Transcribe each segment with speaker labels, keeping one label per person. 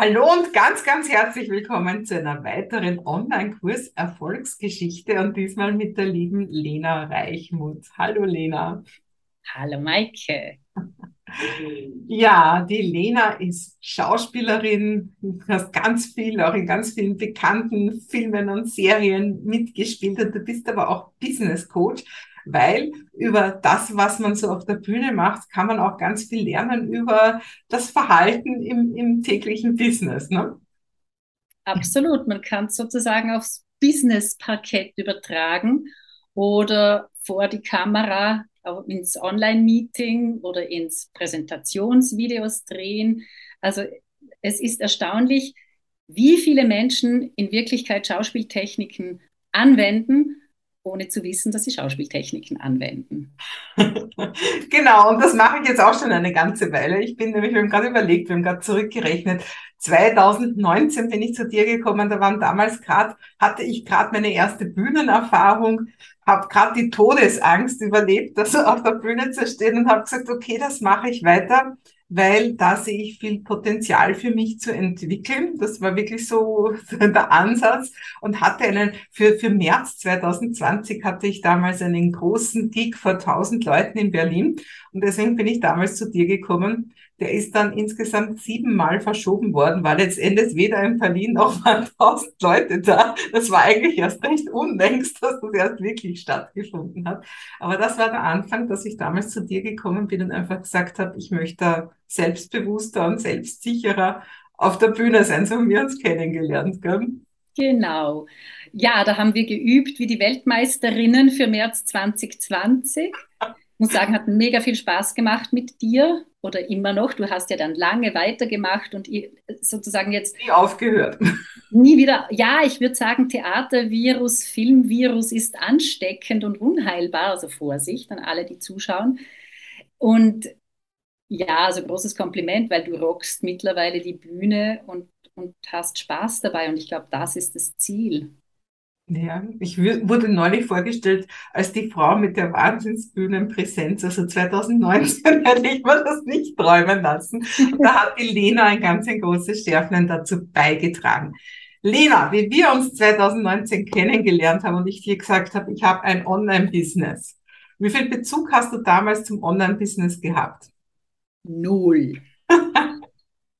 Speaker 1: Hallo und ganz, ganz herzlich willkommen zu einer weiteren Online-Kurs Erfolgsgeschichte und diesmal mit der lieben Lena Reichmuth. Hallo Lena.
Speaker 2: Hallo Maike.
Speaker 1: Ja, die Lena ist Schauspielerin, hast ganz viel, auch in ganz vielen bekannten Filmen und Serien mitgespielt und du bist aber auch Business Coach weil über das, was man so auf der Bühne macht, kann man auch ganz viel lernen über das Verhalten im, im täglichen Business. Ne?
Speaker 2: Absolut, man kann es sozusagen aufs Business-Parkett übertragen oder vor die Kamera ins Online-Meeting oder ins Präsentationsvideos drehen. Also es ist erstaunlich, wie viele Menschen in Wirklichkeit Schauspieltechniken anwenden ohne zu wissen, dass sie Schauspieltechniken anwenden.
Speaker 1: genau, und das mache ich jetzt auch schon eine ganze Weile. Ich bin nämlich, wir haben gerade überlegt, wir haben gerade zurückgerechnet. 2019 bin ich zu dir gekommen, da waren damals gerade, hatte ich gerade meine erste Bühnenerfahrung, habe gerade die Todesangst überlebt, also auf der Bühne zu stehen und habe gesagt, okay, das mache ich weiter weil da sehe ich viel Potenzial für mich zu entwickeln. Das war wirklich so der Ansatz und hatte einen, für, für März 2020 hatte ich damals einen großen Gig vor 1000 Leuten in Berlin und deswegen bin ich damals zu dir gekommen. Der ist dann insgesamt siebenmal verschoben worden, weil letztendlich weder in Berlin noch waren 1000 Leute da. Das war eigentlich erst recht unlängst, dass das erst wirklich stattgefunden hat. Aber das war der Anfang, dass ich damals zu dir gekommen bin und einfach gesagt habe, ich möchte selbstbewusster und selbstsicherer auf der Bühne sein. So haben wir uns kennengelernt. Gell?
Speaker 2: Genau. Ja, da haben wir geübt wie die Weltmeisterinnen für März 2020 muss sagen, hat mega viel Spaß gemacht mit dir oder immer noch. Du hast ja dann lange weitergemacht und sozusagen jetzt.
Speaker 1: Nie aufgehört.
Speaker 2: Nie wieder. Ja, ich würde sagen, Theatervirus, Filmvirus ist ansteckend und unheilbar. Also Vorsicht an alle, die zuschauen. Und ja, also großes Kompliment, weil du rockst mittlerweile die Bühne und, und hast Spaß dabei. Und ich glaube, das ist das Ziel.
Speaker 1: Ja, ich wurde neulich vorgestellt als die Frau mit der Wahnsinnsbühnenpräsenz. Also 2019 hätte ich mir das nicht träumen lassen. Da hat die Lena ein ganz ein großes Schärflein dazu beigetragen. Lena, wie wir uns 2019 kennengelernt haben und ich dir gesagt habe, ich habe ein Online-Business. Wie viel Bezug hast du damals zum Online-Business gehabt?
Speaker 2: Null.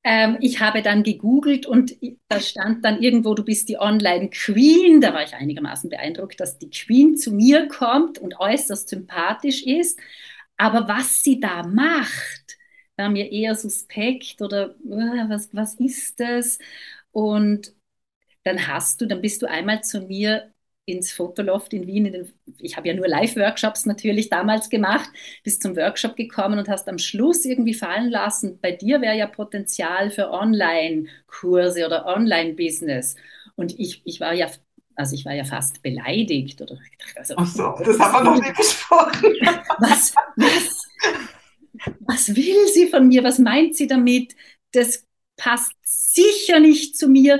Speaker 2: Ähm, ich habe dann gegoogelt und da stand dann irgendwo, du bist die Online-Queen. Da war ich einigermaßen beeindruckt, dass die Queen zu mir kommt und äußerst sympathisch ist. Aber was sie da macht, war mir eher suspekt oder uh, was, was ist das? Und dann hast du, dann bist du einmal zu mir ins Fotoloft in Wien. In den, ich habe ja nur Live-Workshops natürlich damals gemacht, bis zum Workshop gekommen und hast am Schluss irgendwie fallen lassen, bei dir wäre ja Potenzial für Online-Kurse oder Online-Business. Und ich, ich war ja also ich war ja fast beleidigt. Oder,
Speaker 1: also, Ach so, das haben wir noch nicht gesprochen.
Speaker 2: Was, was, was will sie von mir? Was meint sie damit? Das passt sicher nicht zu mir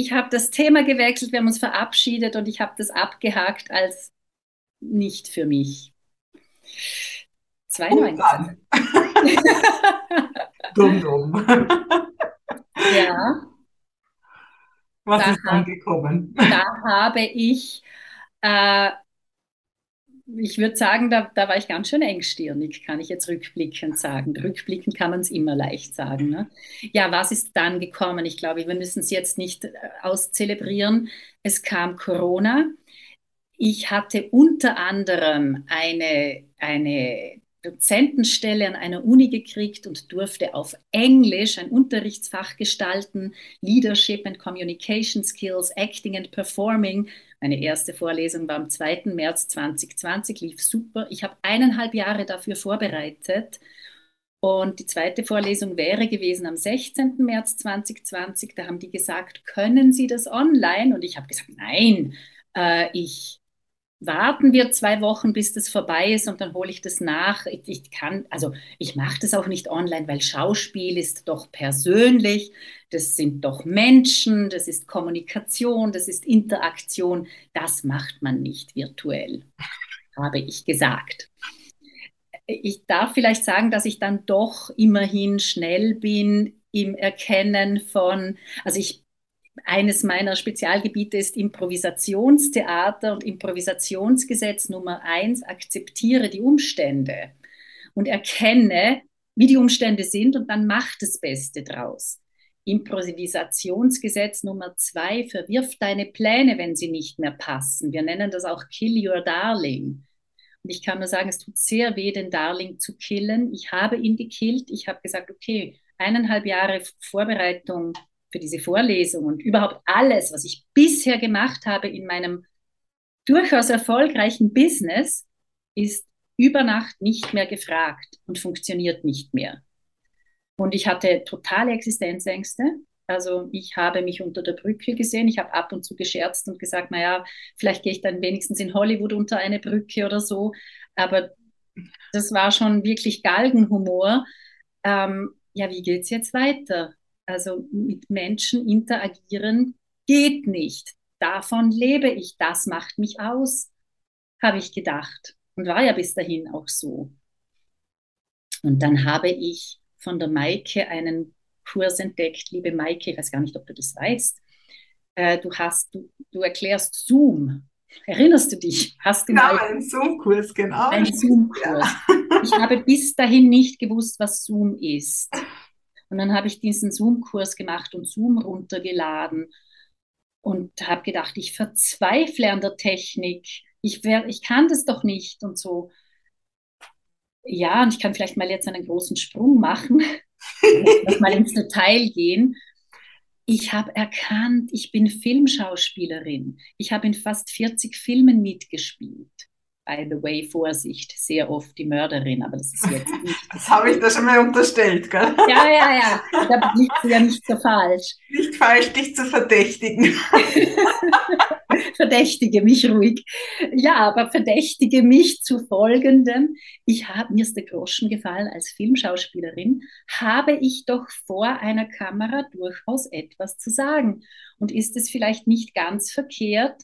Speaker 2: ich habe das Thema gewechselt, wir haben uns verabschiedet und ich habe das abgehakt als nicht für mich.
Speaker 1: 92. dumm, dumm.
Speaker 2: ja.
Speaker 1: Was da ist dann gekommen?
Speaker 2: Da habe ich äh, ich würde sagen, da, da war ich ganz schön engstirnig, kann ich jetzt rückblickend sagen. Rückblickend kann man es immer leicht sagen. Ne? Ja, was ist dann gekommen? Ich glaube, wir müssen es jetzt nicht äh, auszelebrieren. Es kam Corona. Ich hatte unter anderem eine, eine Dozentenstelle an einer Uni gekriegt und durfte auf Englisch ein Unterrichtsfach gestalten, Leadership and Communication Skills, Acting and Performing. Meine erste Vorlesung war am 2. März 2020, lief super. Ich habe eineinhalb Jahre dafür vorbereitet. Und die zweite Vorlesung wäre gewesen am 16. März 2020. Da haben die gesagt, können Sie das online? Und ich habe gesagt, nein, äh, ich warten wir zwei Wochen, bis das vorbei ist und dann hole ich das nach. Ich, ich kann, also ich mache das auch nicht online, weil Schauspiel ist doch persönlich, das sind doch Menschen, das ist Kommunikation, das ist Interaktion. Das macht man nicht virtuell, habe ich gesagt. Ich darf vielleicht sagen, dass ich dann doch immerhin schnell bin im Erkennen von, also ich, eines meiner Spezialgebiete ist Improvisationstheater und Improvisationsgesetz Nummer eins, akzeptiere die Umstände und erkenne, wie die Umstände sind und dann mach das Beste draus. Improvisationsgesetz Nummer zwei, verwirf deine Pläne, wenn sie nicht mehr passen. Wir nennen das auch Kill Your Darling. Und ich kann nur sagen, es tut sehr weh, den Darling zu killen. Ich habe ihn gekillt. Ich habe gesagt, okay, eineinhalb Jahre Vorbereitung für diese Vorlesung und überhaupt alles, was ich bisher gemacht habe in meinem durchaus erfolgreichen Business, ist über Nacht nicht mehr gefragt und funktioniert nicht mehr. Und ich hatte totale Existenzängste. Also ich habe mich unter der Brücke gesehen. Ich habe ab und zu gescherzt und gesagt, naja, vielleicht gehe ich dann wenigstens in Hollywood unter eine Brücke oder so. Aber das war schon wirklich Galgenhumor. Ähm, ja, wie geht es jetzt weiter? Also mit Menschen interagieren geht nicht. Davon lebe ich. Das macht mich aus, habe ich gedacht. Und war ja bis dahin auch so. Und dann habe ich von der Maike einen Kurs entdeckt. Liebe Maike, ich weiß gar nicht, ob du das weißt. Äh, du hast, du, du erklärst Zoom. Erinnerst du dich? Hast du
Speaker 1: ja, einen Zoom-Kurs, genau.
Speaker 2: Ein Zoom-Kurs. Ja. Ich habe bis dahin nicht gewusst, was Zoom ist. Und dann habe ich diesen Zoom-Kurs gemacht und Zoom runtergeladen und habe gedacht, ich verzweifle an der Technik. Ich, wär, ich kann das doch nicht und so ja, und ich kann vielleicht mal jetzt einen großen Sprung machen, mal ins Detail gehen. Ich habe erkannt, ich bin Filmschauspielerin. Ich habe in fast 40 Filmen mitgespielt. By the way, Vorsicht, sehr oft die Mörderin, aber das ist jetzt nicht.
Speaker 1: Das habe ich da schon mal unterstellt, gell?
Speaker 2: Ja, ja, ja. Da liegt ja nicht so falsch.
Speaker 1: Nicht falsch, dich zu verdächtigen.
Speaker 2: verdächtige mich ruhig. Ja, aber verdächtige mich zu folgendem. Ich habe, mir ist der Groschen gefallen als Filmschauspielerin, habe ich doch vor einer Kamera durchaus etwas zu sagen. Und ist es vielleicht nicht ganz verkehrt,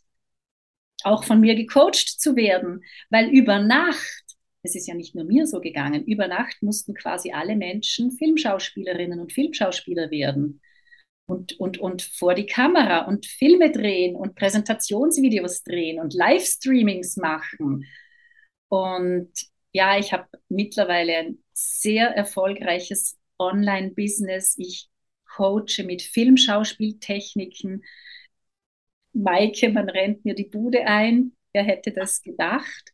Speaker 2: auch von mir gecoacht zu werden, weil über Nacht es ist ja nicht nur mir so gegangen. Über Nacht mussten quasi alle Menschen Filmschauspielerinnen und Filmschauspieler werden und, und, und vor die Kamera und Filme drehen und Präsentationsvideos drehen und Livestreamings machen. Und ja, ich habe mittlerweile ein sehr erfolgreiches Online-Business. Ich coache mit Filmschauspieltechniken. Maike, man rennt mir die Bude ein. Wer hätte das gedacht?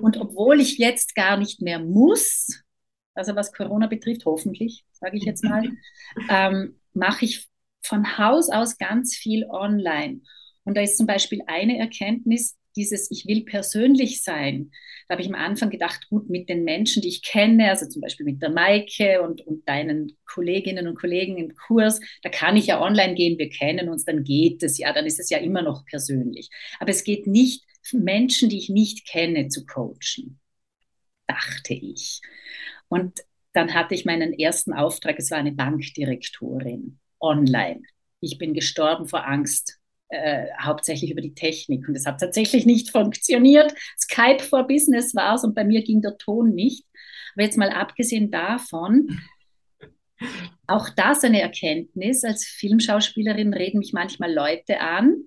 Speaker 2: Und obwohl ich jetzt gar nicht mehr muss, also was Corona betrifft, hoffentlich, sage ich jetzt mal, ähm, mache ich von Haus aus ganz viel online. Und da ist zum Beispiel eine Erkenntnis, dieses Ich will persönlich sein. Da habe ich am Anfang gedacht, gut, mit den Menschen, die ich kenne, also zum Beispiel mit der Maike und, und deinen Kolleginnen und Kollegen im Kurs, da kann ich ja online gehen, wir kennen uns, dann geht es ja, dann ist es ja immer noch persönlich. Aber es geht nicht, Menschen, die ich nicht kenne, zu coachen, dachte ich. Und dann hatte ich meinen ersten Auftrag, es war eine Bankdirektorin online. Ich bin gestorben vor Angst, äh, hauptsächlich über die Technik. Und es hat tatsächlich nicht funktioniert. Skype for Business war es und bei mir ging der Ton nicht. Aber jetzt mal abgesehen davon, auch das eine Erkenntnis. Als Filmschauspielerin reden mich manchmal Leute an,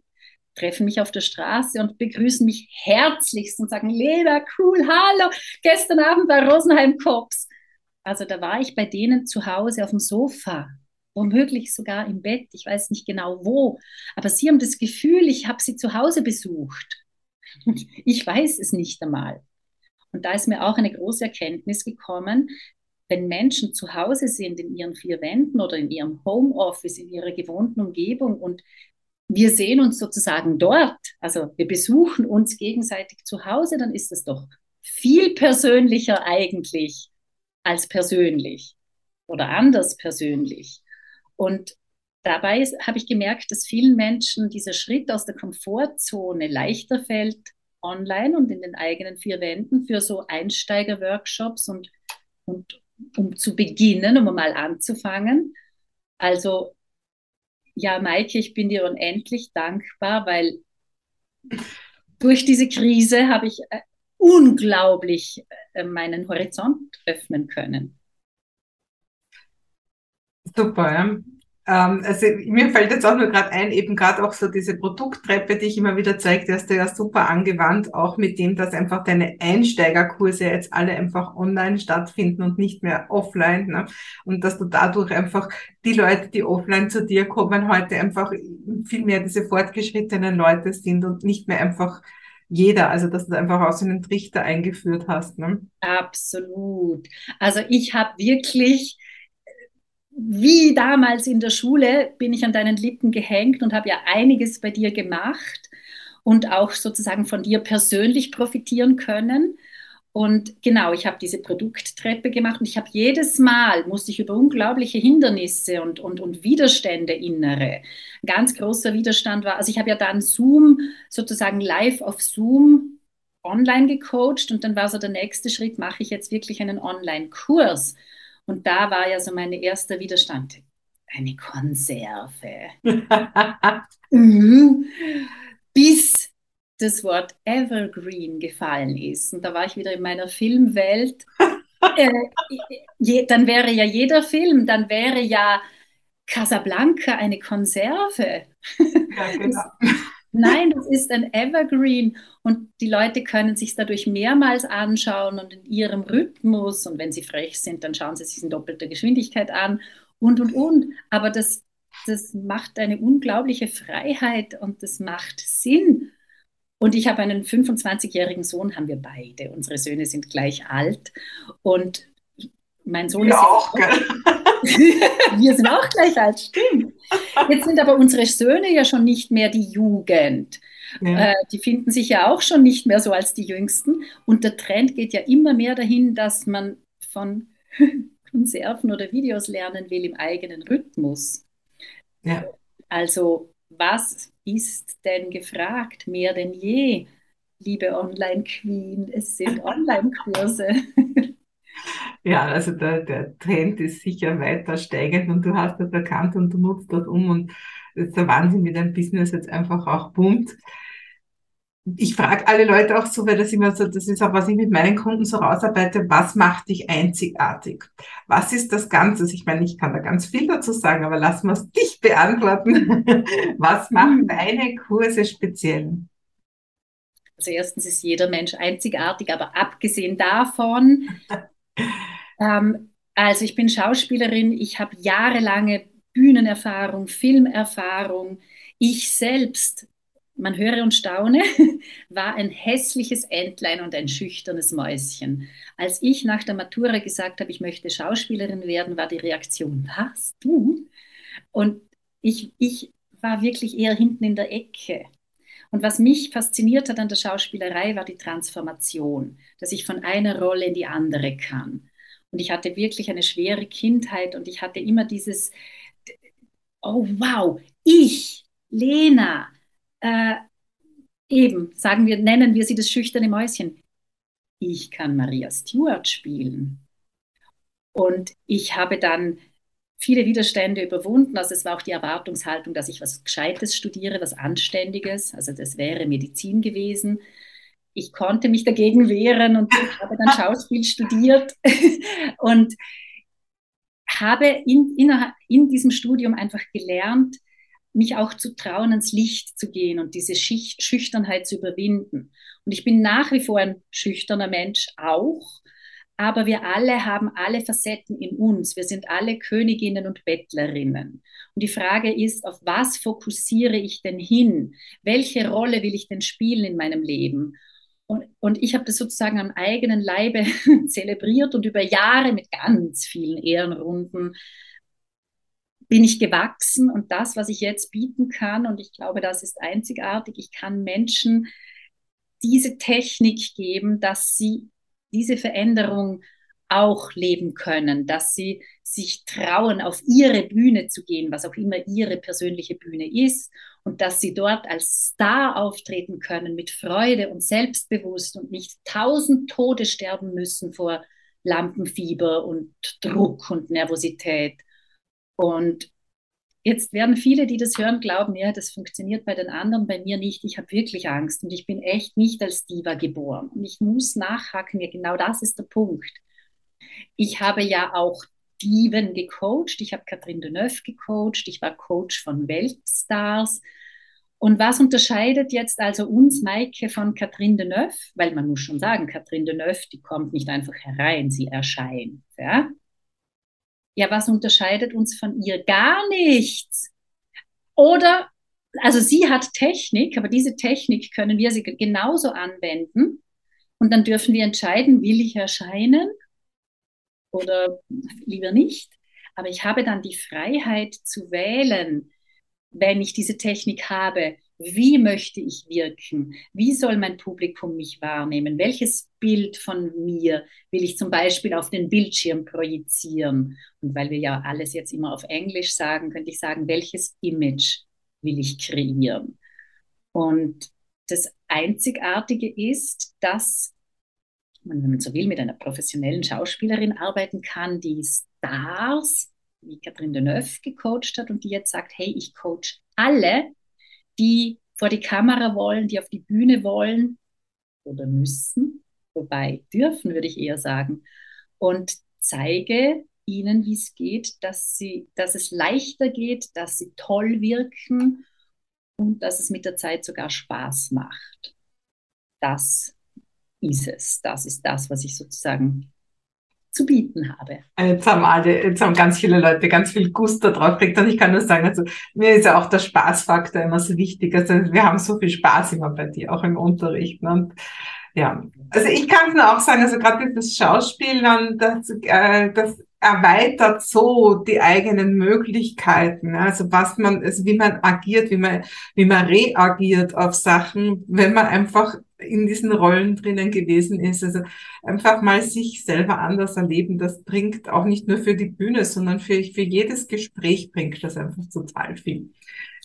Speaker 2: treffen mich auf der Straße und begrüßen mich herzlichst und sagen, Leda, cool, hallo, gestern Abend bei Rosenheim Cops. Also da war ich bei denen zu Hause auf dem Sofa womöglich sogar im Bett, ich weiß nicht genau wo, aber sie haben das Gefühl, ich habe sie zu Hause besucht. Ich weiß es nicht einmal. Und da ist mir auch eine große Erkenntnis gekommen, wenn Menschen zu Hause sind in ihren vier Wänden oder in ihrem Homeoffice, in ihrer gewohnten Umgebung und wir sehen uns sozusagen dort, also wir besuchen uns gegenseitig zu Hause, dann ist es doch viel persönlicher eigentlich als persönlich oder anders persönlich. Und dabei habe ich gemerkt, dass vielen Menschen dieser Schritt aus der Komfortzone leichter fällt, online und in den eigenen vier Wänden für so Einsteiger-Workshops und, und um zu beginnen, um mal anzufangen. Also ja, Maike, ich bin dir unendlich dankbar, weil durch diese Krise habe ich äh, unglaublich äh, meinen Horizont öffnen können
Speaker 1: Super, ja. Ähm, also mir fällt jetzt auch nur gerade ein, eben gerade auch so diese Produkttreppe, die ich immer wieder zeige, die hast du ja super angewandt, auch mit dem, dass einfach deine Einsteigerkurse jetzt alle einfach online stattfinden und nicht mehr offline. Ne? Und dass du dadurch einfach die Leute, die offline zu dir kommen, heute einfach viel mehr diese fortgeschrittenen Leute sind und nicht mehr einfach jeder, also dass du einfach auch so einen Trichter eingeführt hast. Ne?
Speaker 2: Absolut. Also ich habe wirklich wie damals in der Schule bin ich an deinen Lippen gehängt und habe ja einiges bei dir gemacht und auch sozusagen von dir persönlich profitieren können. Und genau, ich habe diese Produkttreppe gemacht und ich habe jedes Mal, musste ich über unglaubliche Hindernisse und, und, und Widerstände innere. Ein ganz großer Widerstand war, also ich habe ja dann Zoom, sozusagen live auf Zoom online gecoacht und dann war so der nächste Schritt, mache ich jetzt wirklich einen Online-Kurs. Und da war ja so mein erster Widerstand. Eine Konserve. Mhm. Bis das Wort Evergreen gefallen ist. Und da war ich wieder in meiner Filmwelt. äh, je, dann wäre ja jeder Film, dann wäre ja Casablanca eine Konserve. Ja, genau. Nein, das ist ein Evergreen und die Leute können sich dadurch mehrmals anschauen und in ihrem Rhythmus und wenn sie frech sind, dann schauen sie sich in doppelter Geschwindigkeit an und und und. Aber das, das macht eine unglaubliche Freiheit und das macht Sinn. Und ich habe einen 25-jährigen Sohn, haben wir beide. Unsere Söhne sind gleich alt und mein Sohn
Speaker 1: wir
Speaker 2: ist
Speaker 1: auch,
Speaker 2: wir sind auch gleich alt, stimmt. Jetzt sind aber unsere Söhne ja schon nicht mehr die Jugend. Ja. Äh, die finden sich ja auch schon nicht mehr so als die Jüngsten. Und der Trend geht ja immer mehr dahin, dass man von Konserven oder Videos lernen will im eigenen Rhythmus. Ja. Also, was ist denn gefragt? Mehr denn je, liebe Online-Queen. Es sind Online-Kurse.
Speaker 1: Ja, also der, der Trend ist sicher weiter steigend und du hast das erkannt und du nutzt das um und das ist der Wahnsinn, wie dein Business jetzt einfach auch boomt. Ich frage alle Leute auch so, weil das immer so, das ist auch, was ich mit meinen Kunden so rausarbeite, was macht dich einzigartig? Was ist das Ganze? Ich meine, ich kann da ganz viel dazu sagen, aber lass mal es dich beantworten. was macht hm. deine Kurse speziell?
Speaker 2: Also erstens ist jeder Mensch einzigartig, aber abgesehen davon ähm, also ich bin Schauspielerin, ich habe jahrelange Bühnenerfahrung, Filmerfahrung. Ich selbst, man höre und staune, war ein hässliches Entlein und ein schüchternes Mäuschen. Als ich nach der Matura gesagt habe, ich möchte Schauspielerin werden, war die Reaktion, was, du? Und ich, ich war wirklich eher hinten in der Ecke. Und was mich fasziniert hat an der Schauspielerei, war die Transformation, dass ich von einer Rolle in die andere kann. Und ich hatte wirklich eine schwere Kindheit und ich hatte immer dieses, oh wow, ich, Lena, äh, eben, sagen wir, nennen wir sie das schüchterne Mäuschen. Ich kann Maria Stewart spielen. Und ich habe dann viele Widerstände überwunden. Also es war auch die Erwartungshaltung, dass ich was Gescheites studiere, was Anständiges. Also das wäre Medizin gewesen. Ich konnte mich dagegen wehren und habe dann Schauspiel studiert und habe in, in, in diesem Studium einfach gelernt, mich auch zu trauen, ans Licht zu gehen und diese Schicht, Schüchternheit zu überwinden. Und ich bin nach wie vor ein schüchterner Mensch auch, aber wir alle haben alle Facetten in uns. Wir sind alle Königinnen und Bettlerinnen. Und die Frage ist, auf was fokussiere ich denn hin? Welche Rolle will ich denn spielen in meinem Leben? Und, und ich habe das sozusagen am eigenen Leibe zelebriert und über Jahre mit ganz vielen Ehrenrunden bin ich gewachsen und das, was ich jetzt bieten kann, und ich glaube, das ist einzigartig, ich kann Menschen diese Technik geben, dass sie diese Veränderung auch leben können, dass sie sich trauen, auf ihre Bühne zu gehen, was auch immer ihre persönliche Bühne ist, und dass sie dort als Star auftreten können mit Freude und selbstbewusst und nicht tausend Tode sterben müssen vor Lampenfieber und Druck und Nervosität. Und Jetzt werden viele, die das hören, glauben, ja, das funktioniert bei den anderen, bei mir nicht. Ich habe wirklich Angst und ich bin echt nicht als Diva geboren. Und ich muss nachhaken, ja, genau das ist der Punkt. Ich habe ja auch Diven gecoacht, ich habe Catherine Deneuve gecoacht, ich war Coach von Weltstars. Und was unterscheidet jetzt also uns, Maike, von Catherine Deneuve? Weil man muss schon sagen, Catherine Deneuve, die kommt nicht einfach herein, sie erscheint. Ja, ja was unterscheidet uns von ihr? Gar nichts. Oder, also sie hat Technik, aber diese Technik können wir sie genauso anwenden. Und dann dürfen wir entscheiden, will ich erscheinen oder lieber nicht. Aber ich habe dann die Freiheit zu wählen, wenn ich diese Technik habe, wie möchte ich wirken? Wie soll mein Publikum mich wahrnehmen? Welches Bild von mir will ich zum Beispiel auf den Bildschirm projizieren? Und weil wir ja alles jetzt immer auf Englisch sagen, könnte ich sagen, welches Image will ich kreieren? Und das Einzigartige ist, dass man, wenn man so will, mit einer professionellen Schauspielerin arbeiten kann, die Stars wie Catherine Deneuve gecoacht hat und die jetzt sagt, hey, ich coach alle, die vor die Kamera wollen, die auf die Bühne wollen oder müssen, wobei dürfen, würde ich eher sagen, und zeige ihnen, wie es geht, dass, sie, dass es leichter geht, dass sie toll wirken und dass es mit der Zeit sogar Spaß macht. Das ist es. Das ist das, was ich sozusagen zu bieten habe.
Speaker 1: Jetzt haben alle, jetzt haben ganz viele Leute ganz viel Gusto drauf gekriegt und ich kann nur sagen, also mir ist ja auch der Spaßfaktor immer so wichtig. Also wir haben so viel Spaß immer bei dir, auch im Unterricht. Ne? Und ja, also ich kann es nur auch sagen, also gerade das Schauspiel, das, äh, das erweitert so die eigenen Möglichkeiten, also was man, also wie man agiert, wie man, wie man reagiert auf Sachen, wenn man einfach in diesen Rollen drinnen gewesen ist. Also einfach mal sich selber anders erleben, das bringt auch nicht nur für die Bühne, sondern für, für jedes Gespräch bringt das einfach total viel.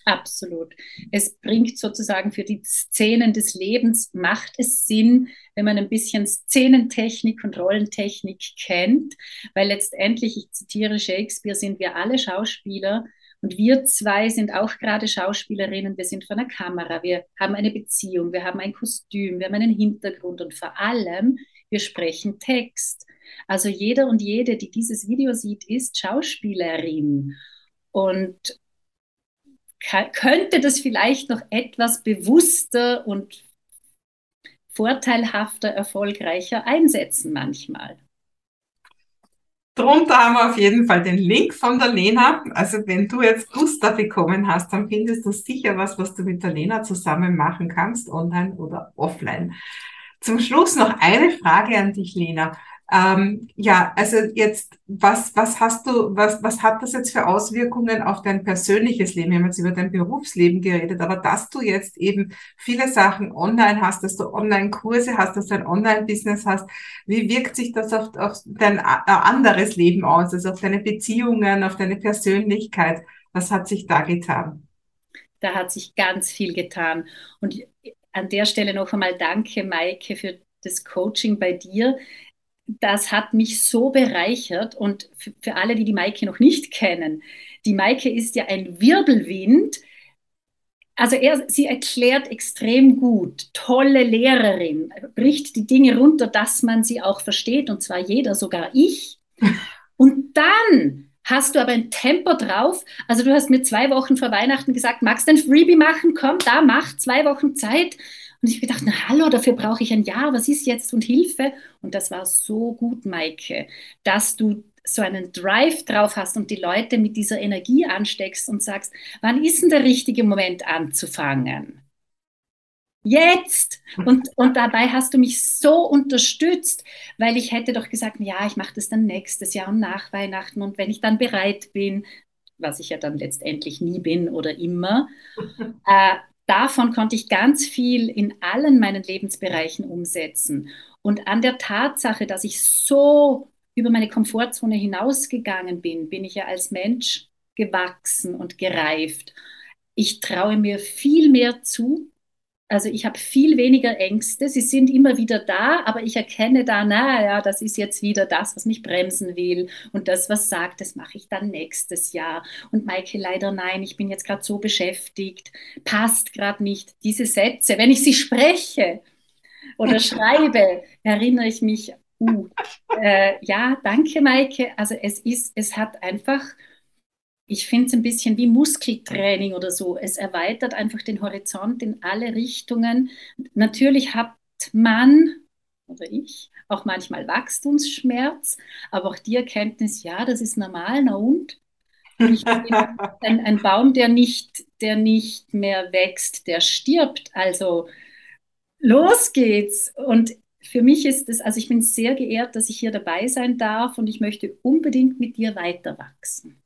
Speaker 2: Absolut. Es bringt sozusagen für die Szenen des Lebens, macht es Sinn, wenn man ein bisschen Szenentechnik und Rollentechnik kennt, weil letztendlich, ich zitiere Shakespeare, sind wir alle Schauspieler und wir zwei sind auch gerade Schauspielerinnen, wir sind vor einer Kamera, wir haben eine Beziehung, wir haben ein Kostüm, wir haben einen Hintergrund und vor allem, wir sprechen Text. Also jeder und jede, die dieses Video sieht, ist Schauspielerin. Und könnte das vielleicht noch etwas bewusster und vorteilhafter, erfolgreicher einsetzen manchmal.
Speaker 1: Drunter haben wir auf jeden Fall den Link von der Lena. Also wenn du jetzt Gustav bekommen hast, dann findest du sicher was, was du mit der Lena zusammen machen kannst, online oder offline. Zum Schluss noch eine Frage an dich, Lena. Ähm, ja, also jetzt, was, was hast du, was, was hat das jetzt für Auswirkungen auf dein persönliches Leben? Wir haben jetzt über dein Berufsleben geredet, aber dass du jetzt eben viele Sachen online hast, dass du Online-Kurse hast, dass du ein Online-Business hast, wie wirkt sich das auf, auf dein anderes Leben aus, also auf deine Beziehungen, auf deine Persönlichkeit? Was hat sich da getan?
Speaker 2: Da hat sich ganz viel getan. Und an der Stelle noch einmal danke, Maike, für das Coaching bei dir das hat mich so bereichert und für, für alle, die die Maike noch nicht kennen, die Maike ist ja ein Wirbelwind. Also er, sie erklärt extrem gut, tolle Lehrerin, bricht die Dinge runter, dass man sie auch versteht und zwar jeder, sogar ich. Und dann hast du aber ein Tempo drauf. Also du hast mir zwei Wochen vor Weihnachten gesagt, magst du ein Freebie machen? Komm, da mach zwei Wochen Zeit. Und ich gedacht, na hallo, dafür brauche ich ein Jahr, was ist jetzt und Hilfe? Und das war so gut, Maike, dass du so einen Drive drauf hast und die Leute mit dieser Energie ansteckst und sagst, wann ist denn der richtige Moment anzufangen? Jetzt! Und, und dabei hast du mich so unterstützt, weil ich hätte doch gesagt, ja, ich mache das dann nächstes Jahr und nach Weihnachten und wenn ich dann bereit bin, was ich ja dann letztendlich nie bin oder immer, äh, davon konnte ich ganz viel in allen meinen Lebensbereichen umsetzen. Und an der Tatsache, dass ich so über meine Komfortzone hinausgegangen bin, bin ich ja als Mensch gewachsen und gereift. Ich traue mir viel mehr zu, also ich habe viel weniger Ängste. Sie sind immer wieder da, aber ich erkenne da, naja, das ist jetzt wieder das, was mich bremsen will. Und das, was sagt, das mache ich dann nächstes Jahr. Und Maike, leider nein, ich bin jetzt gerade so beschäftigt, passt gerade nicht. Diese Sätze, wenn ich sie spreche oder schreibe, erinnere ich mich Uh, äh, ja, danke, Maike. Also es ist, es hat einfach, ich finde es ein bisschen wie Muskeltraining oder so. Es erweitert einfach den Horizont in alle Richtungen. Natürlich hat man oder ich auch manchmal Wachstumsschmerz, aber auch die Erkenntnis, ja, das ist normal, na und? ein, ein Baum, der nicht, der nicht mehr wächst, der stirbt. Also los geht's. Und für mich ist es, also ich bin sehr geehrt, dass ich hier dabei sein darf und ich möchte unbedingt mit dir weiter wachsen.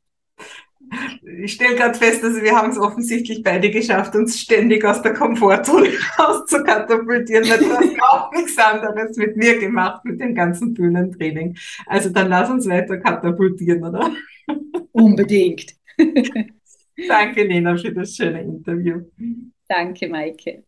Speaker 1: Ich stelle gerade fest, also wir haben es offensichtlich beide geschafft, uns ständig aus der Komfortzone rauszukatapultieren, weil du hast auch nichts anderes mit mir gemacht, mit dem ganzen Bühnentraining. Also dann lass uns weiter katapultieren, oder?
Speaker 2: Unbedingt.
Speaker 1: Danke, Lena, für das schöne Interview.
Speaker 2: Danke, Maike.